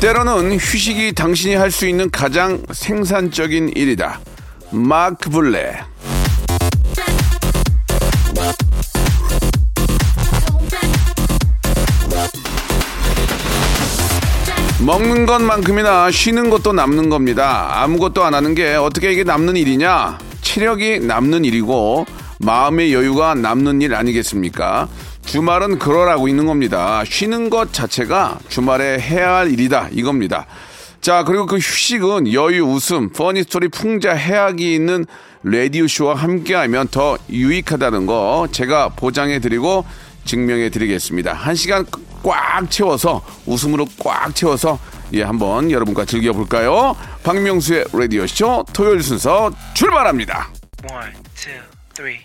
때로는 휴식이 당신이 할 수 있는 가장 생산적인 일이다 마크 블레 먹는 것만큼이나 쉬는 것도 남는 겁니다. 아무것도 안 하는 게 어떻게 이게 남는 일이냐? 체력이 남는 일이고 마음의 여유가 남는 일 아니겠습니까? 주말은 그러라고 있는 겁니다. 쉬는 것 자체가 주말에 해야 할 일이다 이겁니다. 자 그리고 그 휴식은 여유, 웃음, funny story, 풍자, 해학이 있는 라디오 쇼와 함께하면 더 유익하다는 거 제가 보장해드리고 증명해드리겠습니다. 한 시간 꽉 채워서 웃음으로 꽉 채워서 예 한번 여러분과 즐겨볼까요? 박명수의 라디오 쇼 토요일 순서 출발합니다. One, two, three.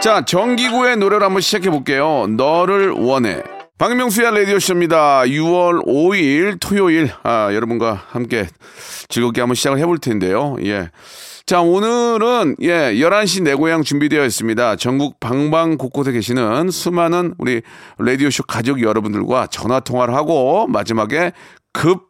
자, 정기구의 노래를 한번 시작해 볼게요. 너를 원해. 박명수의 라디오쇼입니다. 6월 5일 토요일, 아, 여러분과 함께 즐겁게 한번 시작을 해볼 텐데요. 예. 자, 오늘은, 예, 11시 내 고향 준비되어 있습니다. 전국 방방 곳곳에 계시는 수많은 우리 라디오쇼 가족 여러분들과 전화 통화를 하고 마지막에 급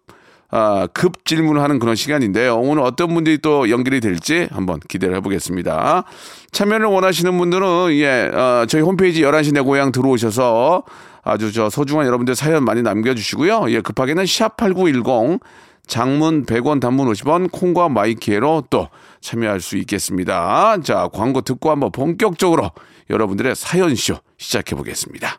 아, 급 질문을 하는 그런 시간인데요. 오늘 어떤 분들이 또 연결이 될지 한번 기대를 해보겠습니다. 참여를 원하시는 분들은, 예, 어, 저희 홈페이지 11시 내 고향 들어오셔서 아주 저 소중한 여러분들 사연 많이 남겨주시고요. 예, 급하게는 샵8910 장문 100원 단문 50원 콩과 마이키에로 또 참여할 수 있겠습니다. 자, 광고 듣고 한번 본격적으로 여러분들의 사연쇼 시작해 보겠습니다.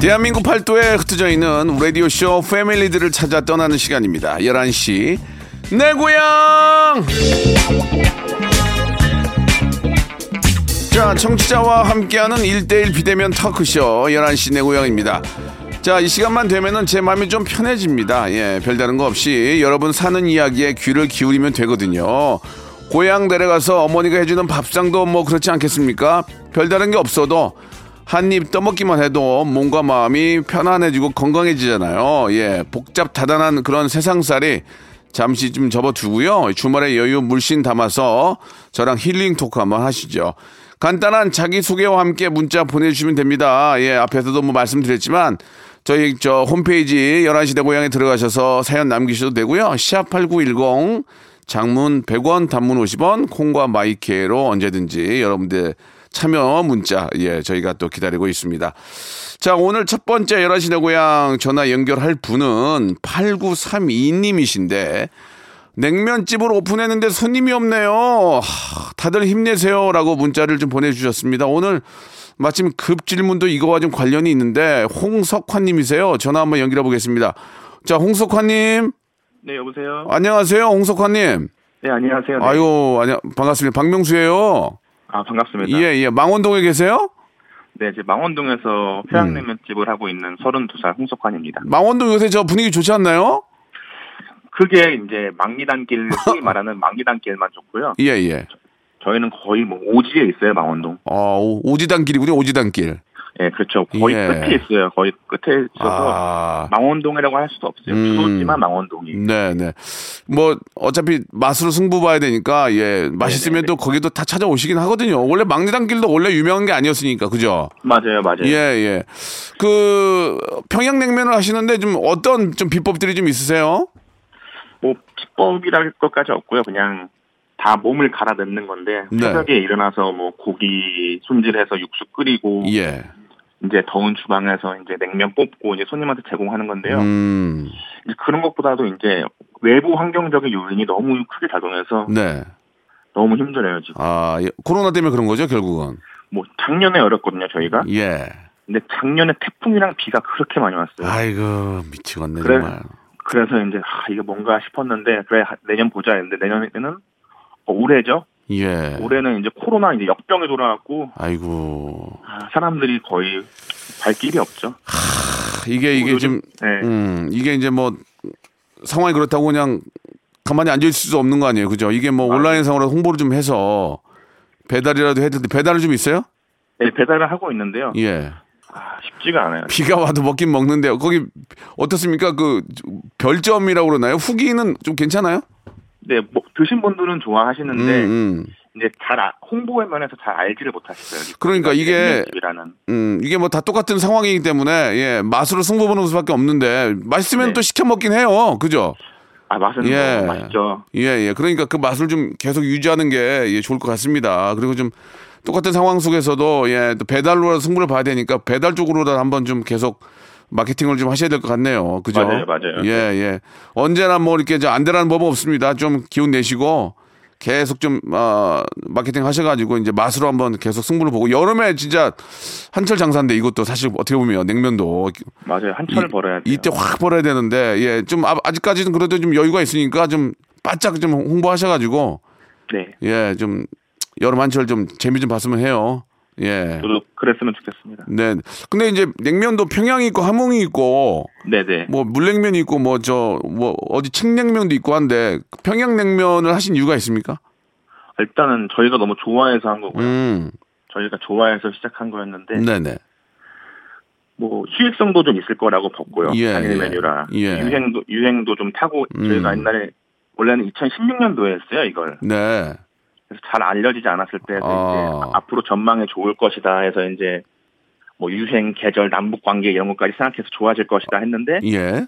대한민국 팔도에 흩어져 있는 라디오쇼 패밀리들을 찾아 떠나는 시간입니다. 11시 내 고향! 자, 청취자와 함께하는 1대1 비대면 터크쇼 11시 내 고향입니다. 자, 이 시간만 되면은 제 마음이 좀 편해집니다. 예, 별다른 거 없이 여러분 사는 이야기에 귀를 기울이면 되거든요. 고향 내려가서 어머니가 해주는 밥상도 뭐 그렇지 않겠습니까? 별다른 게 없어도 한 입 떠먹기만 해도 몸과 마음이 편안해지고 건강해지잖아요. 예, 복잡 다단한 그런 세상살이 잠시 좀 접어두고요. 주말에 여유 물씬 담아서 저랑 힐링 토크 한번 하시죠. 간단한 자기소개와 함께 문자 보내주시면 됩니다. 예, 앞에서도 뭐 말씀드렸지만 저희 저 홈페이지 11시 대 고향에 들어가셔서 사연 남기셔도 되고요. 샵8910 장문 100원, 단문 50원, 콩과 my K로 언제든지 여러분들 참여 문자 예 저희가 또 기다리고 있습니다. 자 오늘 첫 번째 11시 내 고향 전화 연결할 분은 8932님이신데 냉면집을 오픈했는데 손님이 없네요. 하, 다들 힘내세요라고 문자를 좀 보내주셨습니다. 오늘 마침 급 질문도 이거와 좀 관련이 있는데 홍석환님이세요. 전화 한번 연결해 보겠습니다. 자 홍석환님 네, 여보세요? 안녕하세요 홍석환님. 네, 안녕하세요. 네. 아유 안녕 반갑습니다. 박명수예요. 아, 반갑습니다. 예, 예. 망원동에 계세요? 네, 이제 망원동에서 평양냉면집을 하고 있는 32살 홍석환입니다. 망원동 요새 저 분위기 좋지 않나요? 그게 이제 망리단길, 흔히 말하는 망리단길만 좋고요. 예, 예. 저희는 거의 뭐 오지에 있어요, 망원동. 어, 오- 오지단길이군요, 오지단길. 예, 그렇죠. 거의 예. 끝에 있어요. 거의 끝에 있어서 아. 망원동이라고 할 수도 없어요. 음. 추웠지만 망원동이. 네, 네. 뭐, 어차피 맛으로 승부 봐야 되니까, 예. 맛있으면 네네네. 또 거기도 다 찾아오시긴 하거든요. 원래 망리단길도 원래 유명한 게 아니었으니까, 그죠? 맞아요, 맞아요. 예, 예. 그, 평양냉면을 하시는데 좀 어떤 좀 비법들이 좀 있으세요? 뭐 비법이랄 것까지 없고요. 그냥 다 몸을 갈아 넣는 건데 네. 새벽에 일어나서 뭐 고기 손질해서 육수 끓이고 예. 이제 더운 주방에서 이제 냉면 뽑고 이제 손님한테 제공하는 건데요. 음, 이제 그런 것보다도 이제 외부 환경적인 요인이 너무 크게 작용해서 네. 너무 힘들어요 지금. 아, 예. 코로나 때문에 그런 거죠, 결국은. 뭐 작년에 어렵거든요 저희가. 예. 근데 작년에 태풍이랑 비가 그렇게 많이 왔어요. 아이고, 미치겠네, 그래. 정말. 그래서 이제 아 이게 뭔가 싶었는데 그래 하- 내년 보자 했는데 내년에는 어, 올해죠. 예. 올해는 이제 코로나 이제 역병이 돌아왔고 아이고. 아, 사람들이 거의 발길이 없죠. 이게, 이게 요즘- 좀, 네. 음, 이게 이제 뭐, 상황이 그렇다고 그냥 가만히 앉아 있을 수 없는 거 아니에요. 그죠? 이게 뭐 온라인상으로 홍보를 좀 해서 배달이라도 해야 되는데 배달은 좀 있어요? 네, 배달을 하고 있는데요. 예. 아, 쉽지가 않아요. 비가 와도 먹긴 먹는데 거기 어떻습니까? 그 별점이라고 그러나요? 후기는 좀 괜찮아요? 네, 뭐, 드신 분들은 좋아하시는데 음, 음. 이제 잘 아- 홍보의 면에서 잘 알지를 못하시어요. 그러니까 이게- 집이라는 음, 이게 뭐 다 똑같은 상황이기 때문에 예, 맛으로 승부 보는 수밖에 없는데 맛있으면 네. 또 시켜 먹긴 해요. 그죠? 아 맛은 예. 너무 맛있죠. 예, 예. 그러니까 그 맛을 좀 계속 유지하는 게 예, 좋을 것 같습니다. 그리고 좀 똑같은 상황 속에서도 예, 또 배달로 승부를 봐야 되니까 배달 쪽으로도 한번 좀 계속 마케팅을 좀 하셔야 될 것 같네요. 그죠? 맞아요, 맞아요. 예, 예. 언제나 뭐 이렇게 저안 되라는 법은 없습니다. 좀 기운 내시고 계속 좀 어, 마케팅 하셔가지고 이제 맛으로 한번 계속 승부를 보고 여름에 진짜 한철 장사인데 이것도 사실 어떻게 보면 냉면도 맞아요. 한철 이- 벌어야 돼요. 이때 확 벌어야 되는데 예, 좀 아, 아직까지는 그래도 좀 여유가 있으니까 좀 바짝 좀 홍보하셔가지고 네. 예, 좀 여름 한철 좀 재미 좀 봤으면 해요. 예. 저도 그랬으면 좋겠습니다. 네. 근데 이제 냉면도 평양이 있고 함흥이 있고 네네. 뭐 물냉면이 있고 뭐저뭐 어디 칡냉면도 있고 한데 평양냉면을 하신 이유가 있습니까? 일단은 저희가 너무 좋아해서 한 거고요. 음. 저희가 좋아해서 시작한 거였는데 네네. 뭐 수익성도 좀 있을 거라고 봤고요. 예, 단일 예. 메뉴라 예. 유행도 유행도 좀 타고 저희가 음. 옛날에 원래는 2016년도에 했어요 이걸. 네. 그래서 잘 알려지지 않았을 때 아. 이제 앞으로 전망에 좋을 것이다 해서 이제 뭐 유행, 계절, 남북 관계 이런 것까지 생각해서 좋아질 것이다 했는데 예.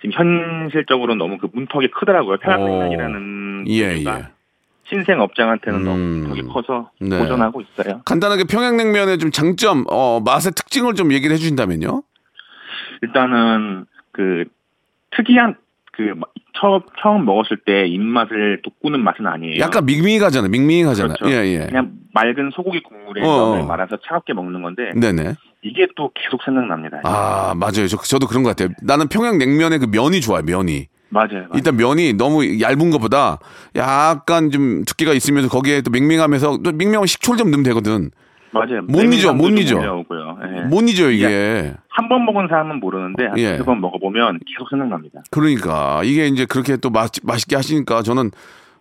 지금 현실적으로 너무 그 문턱이 크더라고요. 평양냉면이라는 예, 예. 신생 업장한테는 음. 너무 문턱이 커서 네. 도전하고 있어요. 간단하게 평양냉면의 좀 장점, 어, 맛의 특징을 좀 얘기를 해주신다면요? 일단은 그 특이한 그 마- 처음 처음 먹었을 때 입맛을 돋구는 맛은 아니에요. 약간 밍밍하잖아요. 밍밍하잖아요. 그렇죠. 예, 예. 그냥 맑은 소고기 국물에 어, 면을 어. 말아서 차갑게 먹는 건데 네네. 이게 또 계속 생각납니다. 아, 맞아요. 저, 저도 그런 것 같아요. 나는 평양냉면의 그 면이 좋아요, 면이. 맞아요. 맞아요. 일단 면이 너무 얇은 것보다 약간 좀 두께가 있으면서 거기에 또 밍밍하면서 또 밍밍하면 식초를 좀 넣으면 되거든. 맞아요. 못 잊어, 못 잊어. 예. 못 잊어요, 이게. 한 번 먹은 사람은 모르는데 예. 한두 번 먹어보면 계속 생각납니다. 그러니까 이게 이제 그렇게 또 맛, 맛있게 하시니까 저는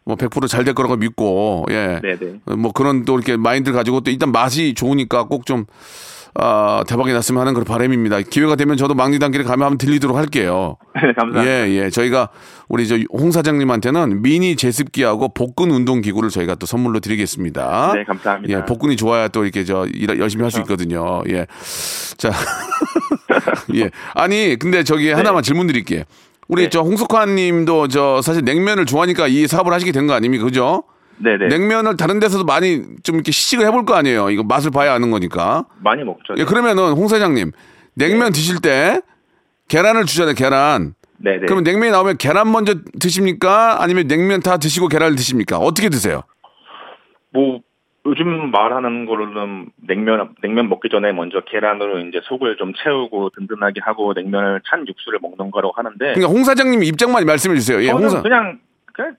뭐 100%잘 될 거라고 믿고 예. 네네. 어, 뭐 그런 또 이렇게 마인드를 가지고 또 일단 맛이 좋으니까 꼭좀 아, 대박이 났으면 하는 그런 바람입니다. 기회가 되면 저도 막리 단길에 가면 한번 들리도록 할게요. 네, 감사합니다. 예, 예. 저희가 우리 저 홍 사장님한테는 미니 제습기하고 복근 운동 기구를 저희가 또 선물로 드리겠습니다. 네, 감사합니다. 예, 복근이 좋아야 또 이렇게 저 일, 열심히 할 수 있거든요. 예. 자. 예. 아니, 근데 저기 하나만 질문 드릴게요. 우리 네. 저 홍석환 님도 저 사실 냉면을 좋아하니까 이 사업을 하시게 된 거 아닙니까? 그죠? 네네. 냉면을 다른 데서도 많이 좀 이렇게 시식을 해볼 거 아니에요. 이거 맛을 봐야 아는 거니까. 많이 먹죠. 예, 그러면은 홍 사장님 냉면 드실 때 계란을 주잖아요. 계란. 네네. 그러면 냉면이 나오면 계란 먼저 드십니까? 아니면 냉면 다 드시고 계란을 드십니까? 어떻게 드세요? 뭐 요즘 말하는 거로는 냉면 냉면 먹기 전에 먼저 계란으로 이제 속을 좀 채우고 든든하게 하고 냉면을 찬 육수를 먹는 거라고 하는데 그러니까 홍 사장님 입장만 말씀해 주세요. 예, 홍 사. 그냥 그냥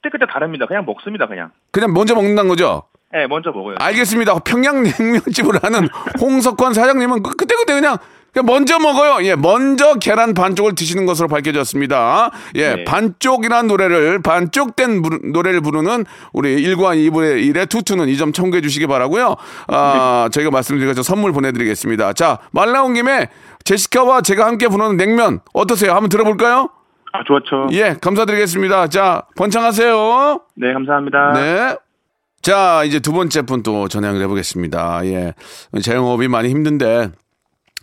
그때 그때 다릅니다. 그냥 먹습니다. 그냥. 그냥 먼저 먹는다는 거죠? 네, 먼저 먹어요. 알겠습니다. 평양냉면집을 하는 홍석환 사장님은 그- 그때 그때 그냥 그냥 먼저 먹어요. 예, 먼저 계란 반쪽을 드시는 것으로 밝혀졌습니다. 예, 네. 반쪽이라는 노래를 반쪽된 부르- 노래를 부르는 우리 1관 2부의 1의 투투는 이점 참고해 주시기 바라고요. 아, 저희가 말씀드리고 선물 보내드리겠습니다. 자, 말 나온 김에 제시카와 제가 함께 부르는 냉면 어떠세요? 한번 들어볼까요? 아, 좋죠. 예, 감사드리겠습니다. 자, 번창하세요. 네, 감사합니다. 네. 자, 이제 두 번째 분 또 전향을 해보겠습니다. 예. 자영업이 많이 힘든데,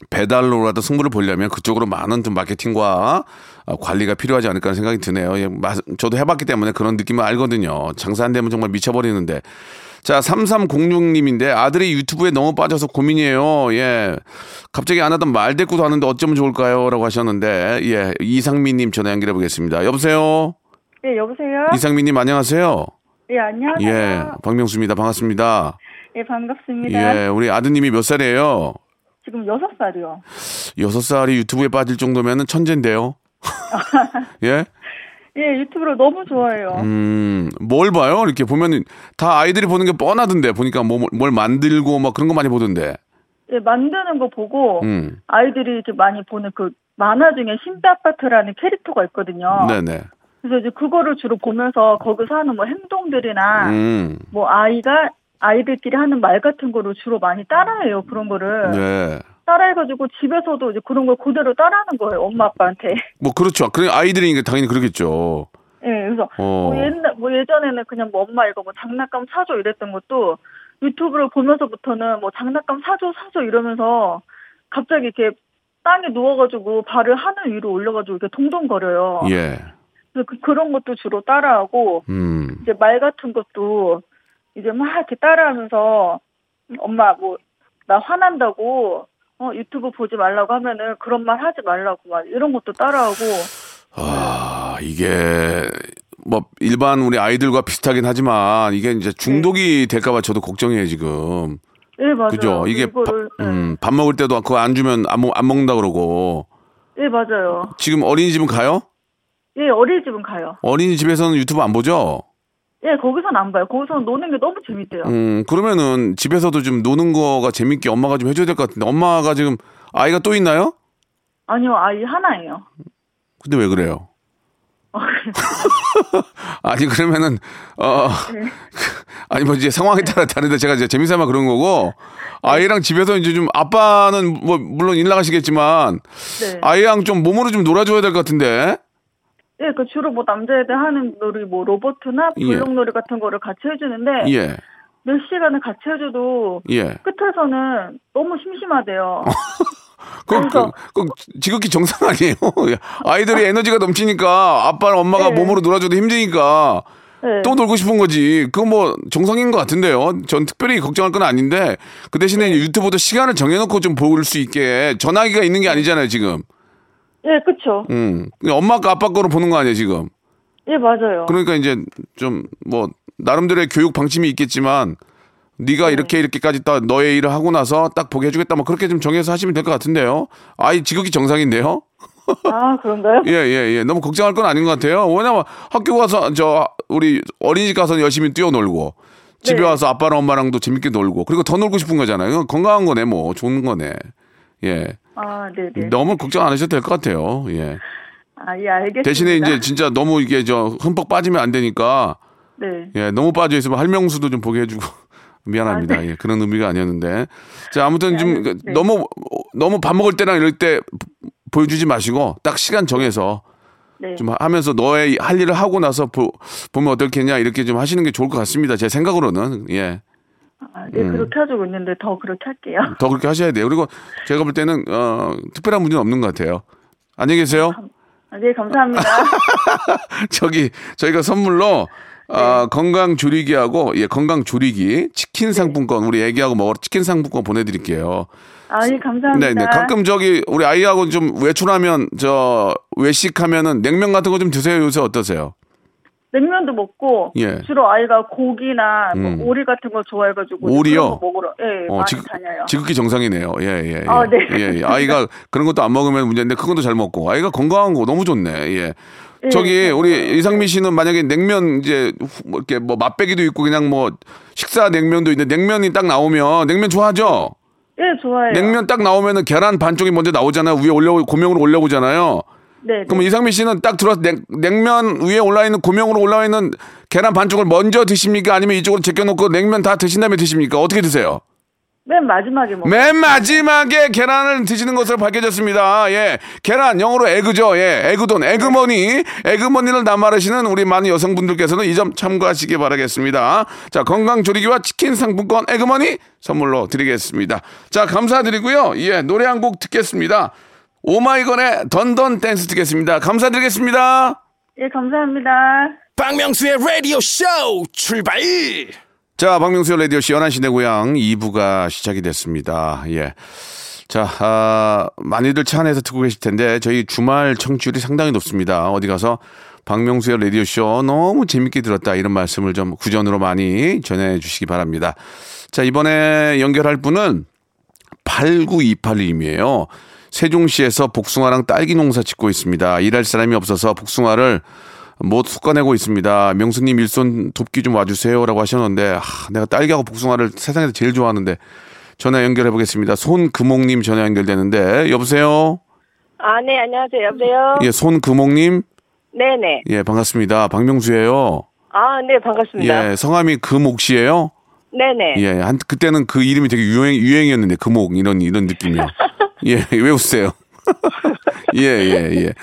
배달로라도 승부를 보려면 그쪽으로 많은 좀 마케팅과 어, 관리가 필요하지 않을까 하는 생각이 드네요. 예, 마- 저도 해봤기 때문에 그런 느낌을 알거든요. 장사 안 되면 정말 미쳐버리는데. 자, 3306님인데 아들이 유튜브에 너무 빠져서 고민이에요. 예. 갑자기 안 하던 말대꾸도 하는데 어쩌면 좋을까요? 라고 하셨는데, 예. 이상민님 전화 연결해 보겠습니다. 여보세요? 네, 여보세요? 이상민님 안녕하세요? 네, 안녕하세요. 예. 박명수입니다. 반갑습니다. 예, 반갑습니다. 예. 우리 아드님이 몇 살이에요? 지금 여섯 살이요. 여섯 살이 유튜브에 빠질 정도면은 천재인데요? 예? 예, 유튜브를 너무 좋아해요. 음, 뭘 봐요? 이렇게 보면은 다 아이들이 보는 게 뻔하던데 보니까 뭐, 뭘 만들고 막 그런 거 많이 보던데. 예, 만드는 거 보고 음. 아이들이 이렇게 많이 보는 그 만화 중에 신비 아파트라는 캐릭터가 있거든요. 네네. 그래서 이제 그거를 주로 보면서 거기서 하는 뭐 행동들이나 음. 뭐 아이가 아이들끼리 하는 말 같은 거를 주로 많이 따라해요. 그런 거를 네. 따라해가지고 집에서도 이제 그런 걸 그대로 따라하는 거예요. 엄마 아빠한테. 뭐 그렇죠. 그래 아이들이니까 당연히 그러겠죠. 예, 그래서 어. 뭐 옛날 뭐 예전에는 그냥 뭐 엄마 이거 뭐 장난감 사줘 이랬던 것도 유튜브를 보면서부터는 뭐 장난감 사줘 사줘 이러면서 갑자기 이렇게 땅에 누워가지고 발을 하늘 위로 올려가지고 이렇게 동동거려요. 예. 그래서 그, 그런 것도 주로 따라하고 음. 이제 말 같은 것도 이제 막 이렇게 따라하면서 엄마 뭐 나 화난다고 어 유튜브 보지 말라고 하면은 그런 말 하지 말라고 막 이런 것도 따라하고 아, 이게 뭐 일반 우리 아이들과 비슷하긴 하지만 이게 이제 중독이 될까봐 저도 걱정이에요 지금. 예 맞아요. 그죠? 이게 밥, 이거를 예. 음, 밥 먹을 때도 그거 안 주면 안, 먹, 안 먹는다 그러고 예 맞아요. 지금 어린이집은 가요? 예 어린이집은 가요. 어린이집에서는 유튜브 안 보죠? 예 거기선 안 봐요. 거기서는 노는 게 너무 재밌대요. 음, 그러면은 집에서도 좀 노는 거가 재밌게 엄마가 좀 해줘야 될 것 같은데 엄마가 지금 아이가 또 있나요? 아니요 아이 하나예요. 근데 왜 그래요? 어, 아니 그러면은 어 네. 아니 뭐 이제 상황에 따라 다른데 제가 이제 재미삼아 그런 거고 아이랑 집에서 이제 좀 아빠는 뭐 물론 일 나가시겠지만 네. 아이랑 좀 몸으로 좀 놀아줘야 될 것 같은데 예, 그 주로 뭐 남자애들 하는 놀이 뭐 로버트나 예. 블록놀이 같은 거를 같이 해주는데 예 몇 시간을 같이 해줘도 예. 끝에서는 너무 심심하대요. 그, 그, 그래서- 그 지극히 정상 아니에요. 아이들이 에너지가 넘치니까 아빠랑 엄마가 네. 몸으로 놀아줘도 힘드니까 네. 또 놀고 싶은 거지. 그건 뭐 정상인 것 같은데요. 전 특별히 걱정할 건 아닌데 그 대신에 네. 유튜브도 시간을 정해놓고 좀 볼 수 있게 전화기가 있는 게 아니잖아요 지금. 예, 그쵸. 음, 그냥 엄마가 아빠 거로 보는 거 아니에요 지금. 예, 맞아요. 그러니까 이제 좀 뭐 나름대로의 교육 방침이 있겠지만 네가 이렇게 이렇게까지 딱 너의 일을 하고 나서 딱 보게 해주겠다 뭐 그렇게 좀 정해서 하시면 될 것 같은데요. 아이 지극히 정상인데요. 아, 그런가요? 예, 예, 예. 너무 걱정할 건 아닌 것 같아요. 왜냐면 학교 가서 저 우리 어린이집 가서 열심히 뛰어놀고 집에 네. 와서 아빠랑 엄마랑도 재밌게 놀고 그리고 더 놀고 싶은 거잖아요. 건강한 거네, 뭐 좋은 거네. 예. 아, 네네. 너무 걱정 안 하셔도 될 것 같아요. 예. 아, 예, 알겠습니다. 대신에 이제 진짜 너무 이게 저 흠뻑 빠지면 안 되니까 네. 예, 너무 빠져 있으면 할명수도 좀 보게 해주고 미안합니다. 아, 네. 예, 그런 의미가 아니었는데 자 아무튼 좀 네. 그 너무 너무 밥 먹을 때랑 이럴 때 보여주지 마시고 딱 시간 정해서 네. 좀 하면서 너의 할 일을 하고 나서 보, 보면 어떻겠냐 이렇게 좀 하시는 게 좋을 것 같습니다. 제 생각으로는 예. 아, 네, 그렇게 해주고 있는데 더 그렇게 할게요. 더 그렇게 하셔야 돼요. 그리고 제가 볼 때는 어, 특별한 문제는 없는 것 같아요. 안녕히 계세요. 아, 네, 감사합니다. 저기 저희가 선물로 아, 건강 조리기하고 예 건강 조리기 치킨 상품권 우리 애기하고 먹으러 치킨 상품권 보내드릴게요. 아, 예, 감사합니다. 네, 네. 가끔 저기 우리 아이하고 좀 외출하면 저 외식하면은 냉면 같은 거 좀 드세요. 요새 어떠세요? 냉면도 먹고 예. 주로 아이가 고기나 뭐 음. 오리 같은 거 좋아해가지고 오리요? 먹으러 예 어, 많이 지극, 다녀요. 지극히 정상이네요. 예, 예. 예. 아, 네. 예, 예. 아이가 그런 것도 안 먹으면 문제인데 그건 또잘 먹고 아이가 건강한 거 너무 좋네. 예. 예, 저기 우리 네. 이상민 씨는 만약에 냉면 이제 후- 뭐 이렇게 뭐 맛배기도 있고 그냥 뭐 식사 냉면도 있는데 냉면이 딱 나오면 냉면 좋아하죠? 예 좋아해요. 냉면 딱 나오면은 계란 반쪽이 먼저 나오잖아요. 위에 올려 고명으로 올려보잖아요. 네. 네. 그러면 이상민 씨는 딱 들어와서 냉, 냉면 위에 올라 있는 고명으로 올라와 있는 계란 반쪽을 먼저 드십니까? 아니면 이쪽으로 제껴놓고 냉면 다 드신 다음에 드십니까? 어떻게 드세요? 맨 마지막에 먹. 맨 마지막에 계란을 드시는 것으로 밝혀졌습니다. 예. 계란, 영어로 egg죠. 예. egg돈, 에그머니. 에그머니를 남아르시는 우리 많은 여성분들께서는 이 점 참고하시기 바라겠습니다. 자, 건강조리기와 치킨 상품권 에그머니 선물로 드리겠습니다. 자, 감사드리고요. 예. 노래 한 곡 듣겠습니다. 오마이건의 던던 댄스 듣겠습니다. 감사드리겠습니다. 예 감사합니다. 박명수의 라디오 쇼 출발 자, 박명수의 라디오씨 11시 내 고향 2부가 시작이 됐습니다. 예. 자, 아, 많이들 차 안에서 듣고 계실 텐데, 저희 주말 청취율이 상당히 높습니다. 어디 가서 박명수의 라디오쇼 너무 재밌게 들었다. 이런 말씀을 좀 구전으로 많이 전해 주시기 바랍니다. 자, 이번에 연결할 분은 8928님이에요. 세종시에서 복숭아랑 딸기 농사 짓고 있습니다. 일할 사람이 없어서 복숭아를 못 솎아내고 있습니다. 명수님 일손 돕기 좀 와주세요라고 하셨는데 하, 내가 딸기하고 복숭아를 세상에서 제일 좋아하는데 전화 연결해 보겠습니다. 손금옥님 전화 연결되는데 여보세요. 아, 네, 안녕하세요. 여보세요? 예, 손금옥님. 네네. 예, 반갑습니다. 박명수예요. 아, 네, 반갑습니다. 예, 성함이 금옥 씨예요. 네네. 예, 한 그때는 그 이름이 되게 유행 유행이었는데 금옥 이런 이런 느낌이요. 예, 왜 웃으세요? 예, 예, 예.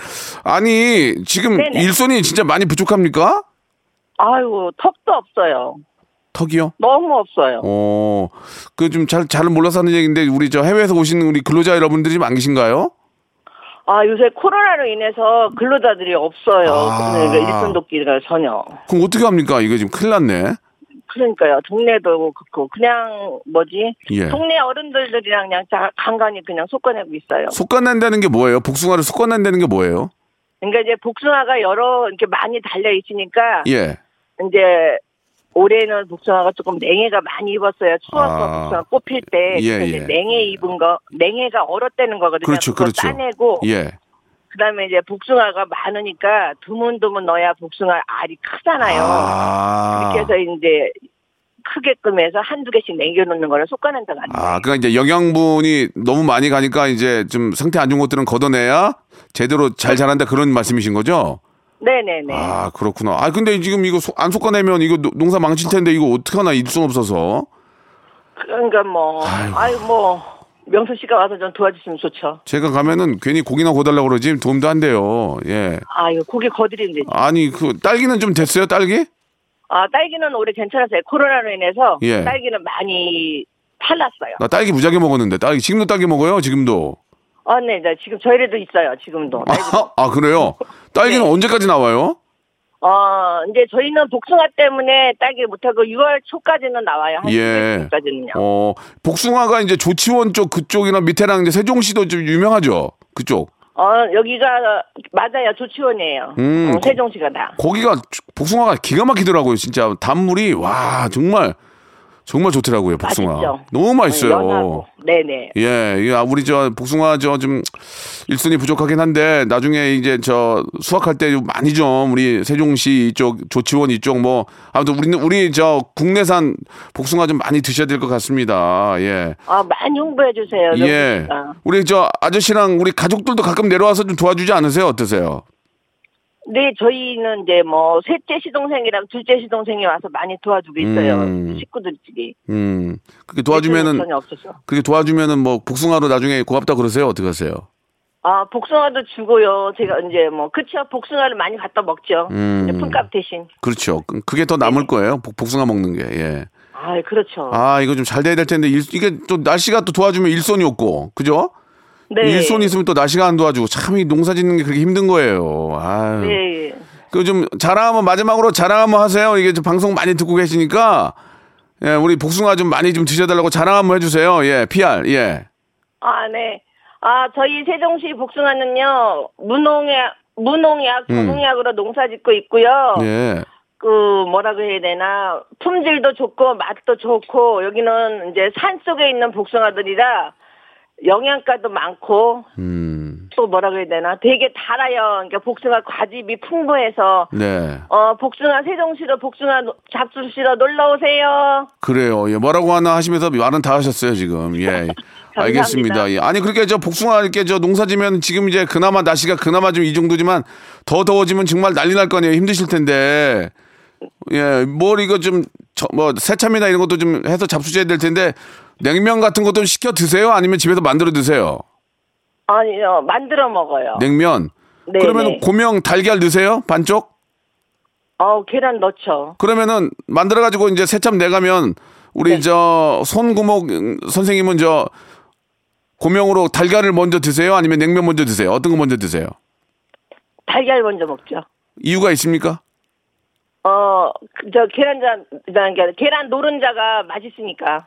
아니, 지금 네네. 일손이 진짜 많이 부족합니까? 아유, 턱도 없어요. 턱이요? 너무 없어요. 어, 그 좀 잘, 잘 몰라서 하는 얘기인데, 우리 저 해외에서 오시는 우리 근로자 여러분들이 좀 안 계신가요? 아, 요새 코로나로 인해서 근로자들이 없어요. 아. 그러니까 일손 돕기가 전혀. 그럼 어떻게 합니까? 이거 지금 큰일 났네. 그러니까요. 동네도 그렇고, 그냥, 뭐지? 예. 동네 어른들이랑 그냥 자- 간간히 그냥 솎아내고 있어요. 속간낸다는 게 뭐예요? 복숭아를 속간낸다는 게 뭐예요? 그러니까 이제 복숭아가 여러, 이렇게 많이 달려 있으니까, 예. 이제, 올해는 복숭아가 조금 냉해가 많이 입었어요. 추워서 아. 복숭아 뽑힐 때 예, 예. 냉해 입은 거 냉해가 얼었다는 거거든요. 그렇죠, 그거 그렇죠. 따내고 예. 그다음에 이제 복숭아가 많으니까 드문드문 넣어야 복숭아 알이 크잖아요. 아. 그렇게 해서 이제 크게끔 해서 한두 개씩 남겨놓는 거를 거예요. 아, 그러니까 이제 영양분이 너무 많이 가니까 이제 좀 상태 안 좋은 것들은 걷어내야 제대로 잘 자란다 그런 말씀이신 거죠? 네네네. 아, 그렇구나. 아, 근데 지금 이거 소- 안 솎아내면 이거 노- 농사 망칠 텐데 이거 어떡하나 일순 없어서. 그러니까 뭐 아이고. 아유 뭐 명수 씨가 와서 좀 도와주시면 좋죠. 제가 가면은 괜히 고기나 고달라고 그러지 도움도 안 돼요. 예. 아 이거 고기 거드리면 되지. 아니, 그 딸기는 좀 됐어요, 딸기? 아 딸기는 올해 괜찮았어요. 코로나로 인해서 예. 딸기는 많이 팔랐어요. 나 딸기 무지하게 먹었는데 딸기 지금도 딸기 먹어요, 지금도. 아, 네, 네. 지금 저희에도 있어요. 지금도. 딸기도. 아, 아, 그래요? 딸기는 네. 언제까지 나와요? 어, 이제 저희는 복숭아 때문에 딸기 못하고 6월 초까지는 나와요. 한 예. 10월까지는요. 어, 복숭아가 이제 조치원 쪽 그쪽이나 밑에랑 이제 세종시도 좀 유명하죠. 그쪽. 어, 여기가 맞아요. 조치원이에요. 음, 어, 세종시가 다. 거기가 복숭아가 기가 막히더라고요. 진짜 단물이 와 정말 정말 좋더라고요. 복숭아. 맛있죠. 너무 맛있어요. 어, 연하고. 네네. 예, 이 아, 우리 저 복숭아 저 좀 일순위 부족하긴 한데 나중에 이제 저 수확할 때 많이 좀 우리 세종시 이쪽 조치원 이쪽 뭐 아무튼 우리는 우리 저 국내산 복숭아 좀 많이 드셔야 될 것 같습니다. 예. 아, 많이 홍보해 주세요. 예. 명수씨가. 우리 저 아저씨랑 우리 가족들도 가끔 내려와서 좀 도와주지 않으세요? 어떠세요? 네, 저희는 이제 뭐 셋째 시동생이랑 둘째 시동생이 와서 많이 도와주고 있어요. 음. 식구들끼리. 음. 그렇게 예전에는 도와주면은 전혀. 그렇게 도와주면은 뭐 복숭아로 나중에 고맙다 그러세요? 어떻게 하세요? 아, 복숭아도 주고요. 제가 이제 뭐, 그쵸. 복숭아를 많이 갖다 먹죠. 음. 품값 대신. 그렇죠. 그- 그게 더 남을 거예요. 복- 복숭아 먹는 게. 예. 아, 그렇죠. 아, 이거 좀 잘 돼야 될 텐데 일- 이게 또 날씨가 또 도와주면 일손이 없고. 그죠? 네. 일손이 있으면 또 날씨가 안 도와주고 참 이 농사 짓는 게 그렇게 힘든 거예요. 아유. 네. 그 좀 자랑 한번 마지막으로 자랑 한번 하세요. 이게 좀 방송 많이 듣고 계시니까 예, 우리 복숭아 좀 많이 좀 드셔달라고 자랑 한번 해주세요. 예, PR 예. 아, 네. 아, 저희 세종시 복숭아는요, 무농약, 무농약, 음. 무농약으로 농사 짓고 있고요. 예. 그, 뭐라고 해야 되나, 품질도 좋고, 맛도 좋고, 여기는 이제 산 속에 있는 복숭아들이라 영양가도 많고, 음. 또 뭐라고 해야 되나, 되게 달아요. 그러니까 복숭아 과즙이 풍부해서, 네. 어, 복숭아 세종시로 복숭아 노- 잡수시러 놀러 오세요. 그래요. 예, 뭐라고 하나 하시면서 말은 다 하셨어요, 지금. 예. 알겠습니다. 예. 아니, 그렇게 저 복숭아 이렇게 저 농사 지면 지금 이제 그나마 날씨가 그나마 좀 이 정도지만 더 더워지면 정말 난리 날 거 아니에요. 힘드실 텐데. 예, 뭘 이거 좀, 저, 뭐, 새참이나 이런 것도 좀 해서 잡수셔야 될 텐데, 냉면 같은 것도 시켜 드세요? 아니면 집에서 만들어 드세요? 아니요, 만들어 먹어요. 냉면. 네, 그러면 네. 고명 달걀 넣으세요? 반쪽? 어, 계란 넣죠. 그러면은 만들어가지고 이제 새참 내가면 우리 네. 저 손구목 선생님은 저 고명으로 달걀을 먼저 드세요? 아니면 냉면 먼저 드세요? 어떤 거 먼저 드세요? 달걀 먼저 먹죠. 이유가 있습니까? 어, 저 계란자, 그러니까 계란 노른자가 맛있으니까.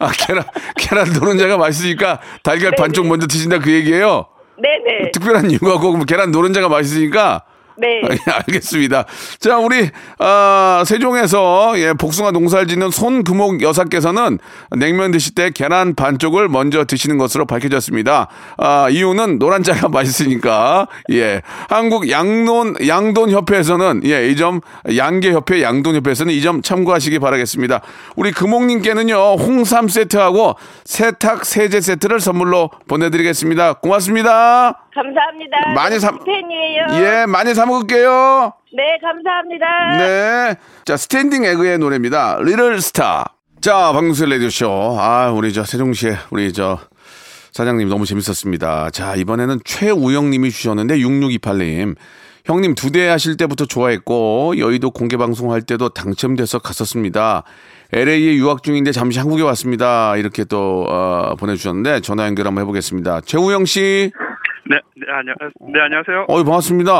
아, 계란, 계란 노른자가 맛있으니까 달걀 네네. 반쪽 먼저 드신다 그 얘기예요? 네네. 특별한 이유가 없고, 계란 노른자가 맛있으니까 네. 예, 알겠습니다. 자, 우리 아, 세종에서 예, 복숭아 농사를 짓는 손금옥 여사께서는 냉면 드실 때 계란 반쪽을 먼저 드시는 것으로 밝혀졌습니다. 아, 이유는 노란자가 맛있으니까. 예. 한국 양론 양돈 협회에서는 예, 이 점 양계 협회 양돈 협회에서는 이 점 참고하시기 바라겠습니다. 우리 금옥님께는요. 홍삼 세트하고 세탁 세제 세트를 선물로 보내 드리겠습니다. 고맙습니다. 감사합니다. 많이 사- 팬이에요. 예, 많이 사 먹을게요. 네, 감사합니다. 네. 자, 스탠딩 에그의 노래입니다. Little Star. 자, 박명수의 라디오쇼. 아, 우리 저 세종시에 우리 저 사장님 너무 재밌었습니다. 자, 이번에는 최우영 님이 주셨는데 6628 님. 형님 두데 하실 때부터 좋아했고 여의도 공개 방송할 때도 당첨돼서 갔었습니다. LA에 유학 중인데 잠시 한국에 왔습니다. 이렇게 또 어, 보내주셨는데 전화 연결 한번 해보겠습니다. 최우영 씨, 네, 네, 안녕, 네, 안녕하세요. 어 반갑습니다.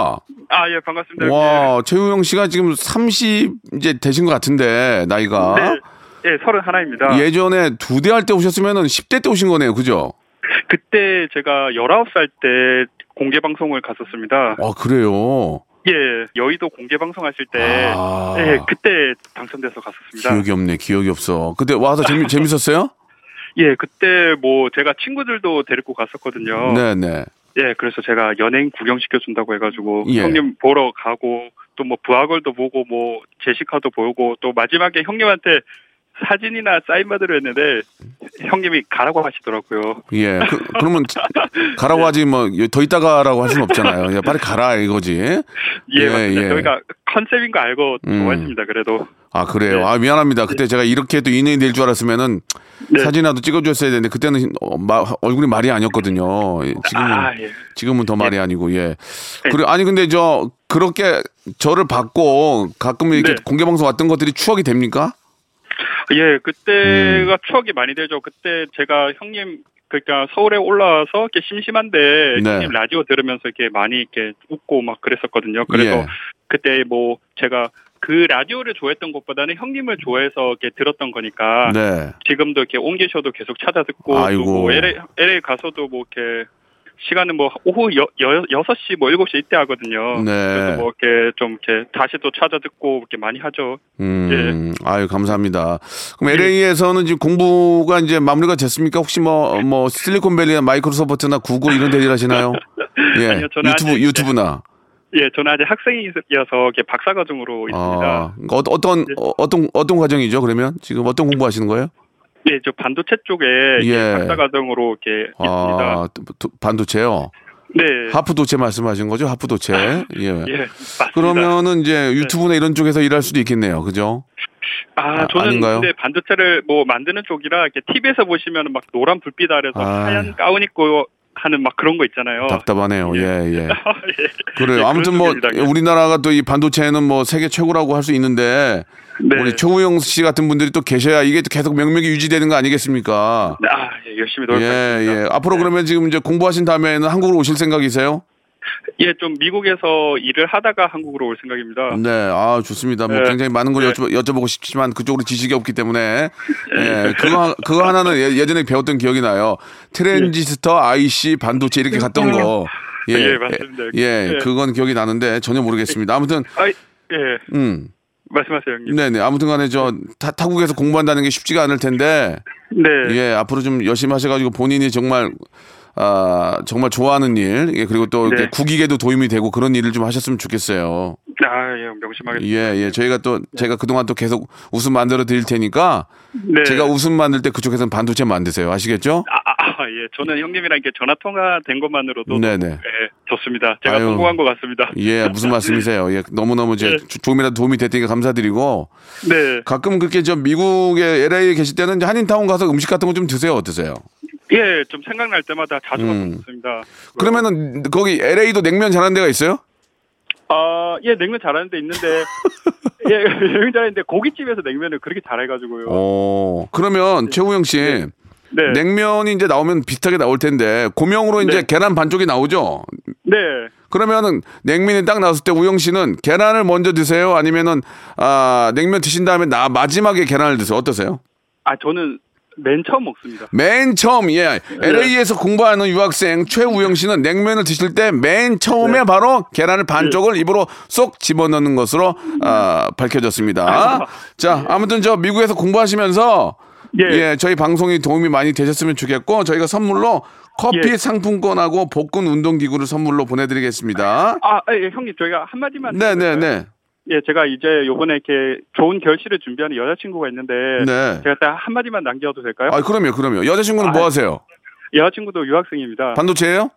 아, 예, 반갑습니다. 와, 최우영 씨가 지금 30 이제 되신 것 같은데 나이가 네, 예, 서른 하나입니다. 예전에 두 대 할 때 오셨으면은 10대 때 오신 거네요, 그죠? 그때 제가 19살 때 공개 방송을 갔었습니다. 아 그래요. 예, 여의도 공개 방송 하실 때, 아. 예, 그때 당첨돼서 갔었습니다. 기억이 없네, 기억이 없어. 그때 와서 재미 재밌었어요? 예, 그때 뭐 제가 친구들도 데리고 갔었거든요. 네네. 예, 그래서 제가 연예인 구경시켜 준다고 해가지고 예. 형님 보러 가고 또 뭐 부하걸도 보고 뭐 제시카도 보고 또 마지막에 형님한테 사진이나 사인 받으려 했는데 형님이 가라고 하시더라고요. 예. 그, 그러면 가라고 하지 뭐 더 있다가라고 할 수는 없잖아요. 야, 빨리 가라 이거지. 예, 맞습니다. 저희가 컨셉인 거 알고 음. 좋아했습니다. 그래도 아 그래요. 네. 아 미안합니다. 그때 제가 이렇게 또 인연이 될 줄 알았으면은 네. 사진이라도 찍어줬어야 되는데 그때는 어, 마- 얼굴이 말이 아니었거든요. 예, 지금은 아, 예. 지금은 더 말이 아니고 예. 네. 그래 아니 근데 저 그렇게 저를 받고 가끔 이렇게 네. 공개 방송 왔던 것들이 추억이 됩니까? 예, 그때가 음. 추억이 많이 되죠. 그때 제가 형님 그러니까 서울에 올라와서 이렇게 심심한데 네. 형님 라디오 들으면서 이렇게 많이 이렇게 웃고 막 그랬었거든요. 그래서 예. 그때 뭐 제가 그 라디오를 좋아했던 것보다는 형님을 좋아해서 이렇게 들었던 거니까 네. 지금도 이렇게 온 계셔도 계속 찾아 듣고 아이고. 또뭐 LA, LA 가서도 뭐 이렇게 시간은 뭐 오후 여, 여, 6시 뭐 7시 이때 하거든요. 네. 그래서 뭐 이렇게 좀 이렇게 다시 또 찾아 듣고 이렇게 많이 하죠. 음, 아유 감사합니다. 그럼 예. LA에서는 지금 공부가 이제 마무리가 됐습니까? 혹시 뭐 뭐 실리콘밸리나 마이크로소프트나 구글 이런 데 일 하시나요? 예. 아니요, 유튜브 아직- 유튜브나. 예, 저는 아직 학생이어서 박사 과정으로 있습니다. 아, 어, 어떤 어, 어떤 어떤 과정이죠? 그러면 지금 어떤 공부하시는 거예요? 예, 저 반도체 쪽에 예. 박사 과정으로 이렇게 있습니다. 아, 도- 도- 반도체요. 네. 하프 도체 말씀하신 거죠? 하프 도체. 예. 예, 맞습니다. 그러면은 이제 유튜브나 이런 쪽에서 일할 수도 있겠네요. 그죠? 아, 아, 저는 아닌가요? 근데 반도체를 뭐 만드는 쪽이라 이렇게 TV에서 보시면 막 노란 불빛 아래서 아. 하얀 가운 입고 하는 막 그런 거 있잖아요. 답답하네요. 예, 예. 예. 그래요. 예, 아무튼 뭐 쪽입니다. 우리나라가 또 이 반도체는 뭐 세계 최고라고 할 수 있는데 네. 우리 최우영 씨 같은 분들이 또 계셔야 이게 또 계속 명맥이 유지되는 거 아니겠습니까? 아, 예, 열심히 예, 노력하겠습니다. 예. 앞으로 그러면 지금 이제 공부하신 다음에는 한국으로 오실 생각이세요? 예, 좀 미국에서 일을 하다가 한국으로 올 생각입니다. 네, 아 좋습니다. 뭐 네. 굉장히 많은 걸 네. 여쭤, 여쭤보고 싶지만 그쪽으로 지식이 없기 때문에 예, 그거 하- 그거 하나는 예- 예전에 배웠던 기억이 나요. 트랜지스터, IC, 반도체 이렇게 갔던 거. 예, 맞습니다. 예, 예. 그건 기억이 나는데 전혀 모르겠습니다. 아무튼 아, 예. 음, 말씀하세요, 형님. 네, 네. 아무튼간에 저 타, 타국에서 공부한다는 게 쉽지가 않을 텐데 네. 예, 앞으로 좀 열심히 하셔가지고 본인이 정말 아 정말 좋아하는 일, 예, 그리고 또 네. 국익에도 도움이 되고 그런 일을 좀 하셨으면 좋겠어요. 아, 예, 명심하겠습니다. 예, 예. 저희가 또 제가 그동안 또 계속 웃음 만들어 드릴 테니까 네. 제가 웃음 만들 때 그쪽에서는 반도체 만드세요. 아시겠죠? 아, 아, 아, 예. 저는 형님이랑 이렇게 전화 통화된 것만으로도 네네. 예, 좋습니다. 제가 아유. 성공한 것 같습니다. 예, 무슨 말씀이세요? 예, 너무너무 제 네. 조금이라도 도움이 됐다니까 감사드리고 네. 가끔 그렇게 저 미국에 LA에 계실 때는 이제 한인타운 가서 음식 같은 거 좀 드세요. 어떠세요? 예, 좀 생각날 때마다 자주 음. 먹습니다. 그러면은 거기 LA도 냉면 잘하는 데가 있어요? 아, 예, 냉면 잘하는 데 있는데 예, 냉면 잘하는데 고깃집에서 냉면을 그렇게 잘해가지고요. 어, 그러면 최우영 씨 네. 냉면이 이제 나오면 비슷하게 나올 텐데 고명으로 이제 네. 계란 반쪽이 나오죠? 네, 네. 그러면은 냉면이 딱 나왔을 때 우영 씨는 계란을 먼저 드세요? 아니면은 아 냉면 드신 다음에 나 마지막에 계란을 드세요? 어떠세요? 아 저는 맨 처음 먹습니다. 맨 처음 예 LA에서 공부하는 유학생 최우영 씨는 냉면을 드실 때 맨 처음에 네. 바로 계란을 반쪽을 입으로 쏙 집어넣는 것으로 아, 밝혀졌습니다. 자 아무튼 저 미국에서 공부하시면서 예. 예 저희 방송이 도움이 많이 되셨으면 좋겠고 저희가 선물로 커피 예. 상품권하고 복근 운동기구를 선물로 보내드리겠습니다. 아, 예, 형님 저희가 한 마디만. 네네네. 예, 제가 이제 요번에 이렇게 좋은 결실을 준비하는 여자친구가 있는데 네. 제가 딱 한 마디만 남겨도 될까요? 아 그럼요 그럼요. 여자친구는 뭐 아, 하세요? 여자친구도 유학생입니다. 반도체예요?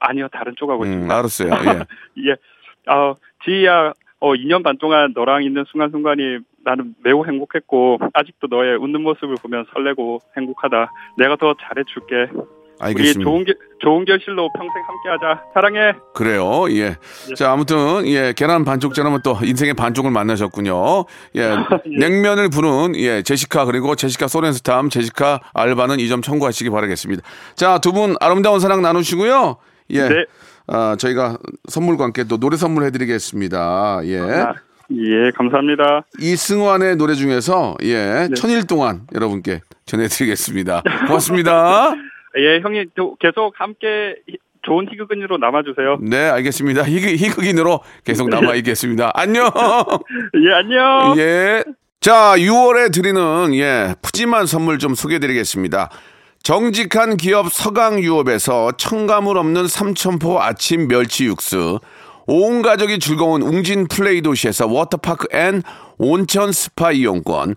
아니요, 다른 쪽 하고 음, 있습니다. 알았어요. 예. 예, 어, 지희야, 어, 2년 반 동안 너랑 있는 순간순간이 나는 매우 행복했고 아직도 너의 웃는 모습을 보면 설레고 행복하다. 내가 더 잘해줄게. 우리 알겠습니다. 좋은 게, 좋은 결실로 평생 함께하자. 사랑해. 그래요. 예. 자, 아무튼 예, 계란 반쪽처럼 또 인생의 반쪽을 만나셨군요. 예. 냉면을 부른 예, 제시카 그리고 제시카 소렌스탐, 제시카 알바는 이 점 참고하시기 바라겠습니다. 자, 두 분 아름다운 사랑 나누시고요. 예. 네. 아, 저희가 선물과 함께 또 노래 선물 해 드리겠습니다. 예. 아, 예, 감사합니다. 이승환의 노래 중에서 예, 네. 천일 동안 여러분께 전해 드리겠습니다. 고맙습니다. 예, 형님 또 계속 함께 히- 좋은 희극인으로 남아주세요. 네, 알겠습니다. 희극, 희극 인으로 계속 남아 있겠습니다. 안녕. 예, 안녕. 예. 자, 6월에 드리는 예, 푸짐한 선물 좀 소개해 드리겠습니다. 정직한 기업 서강유업에서 첨가물 없는 삼천포 아침 멸치 육수, 온 가족이 즐거운 웅진 플레이 도시에서 워터파크 and 온천 스파 이용권,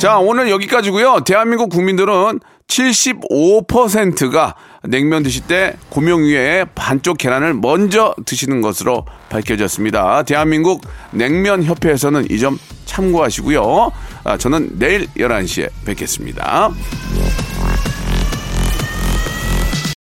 자, 오늘 여기까지고요. 대한민국 국민들은 75%가 냉면 드실 때 고명 위에 반쪽 계란을 먼저 드시는 것으로 밝혀졌습니다. 대한민국 냉면 협회에서는 이 점 참고하시고요. 아, 저는 내일 11시에 뵙겠습니다.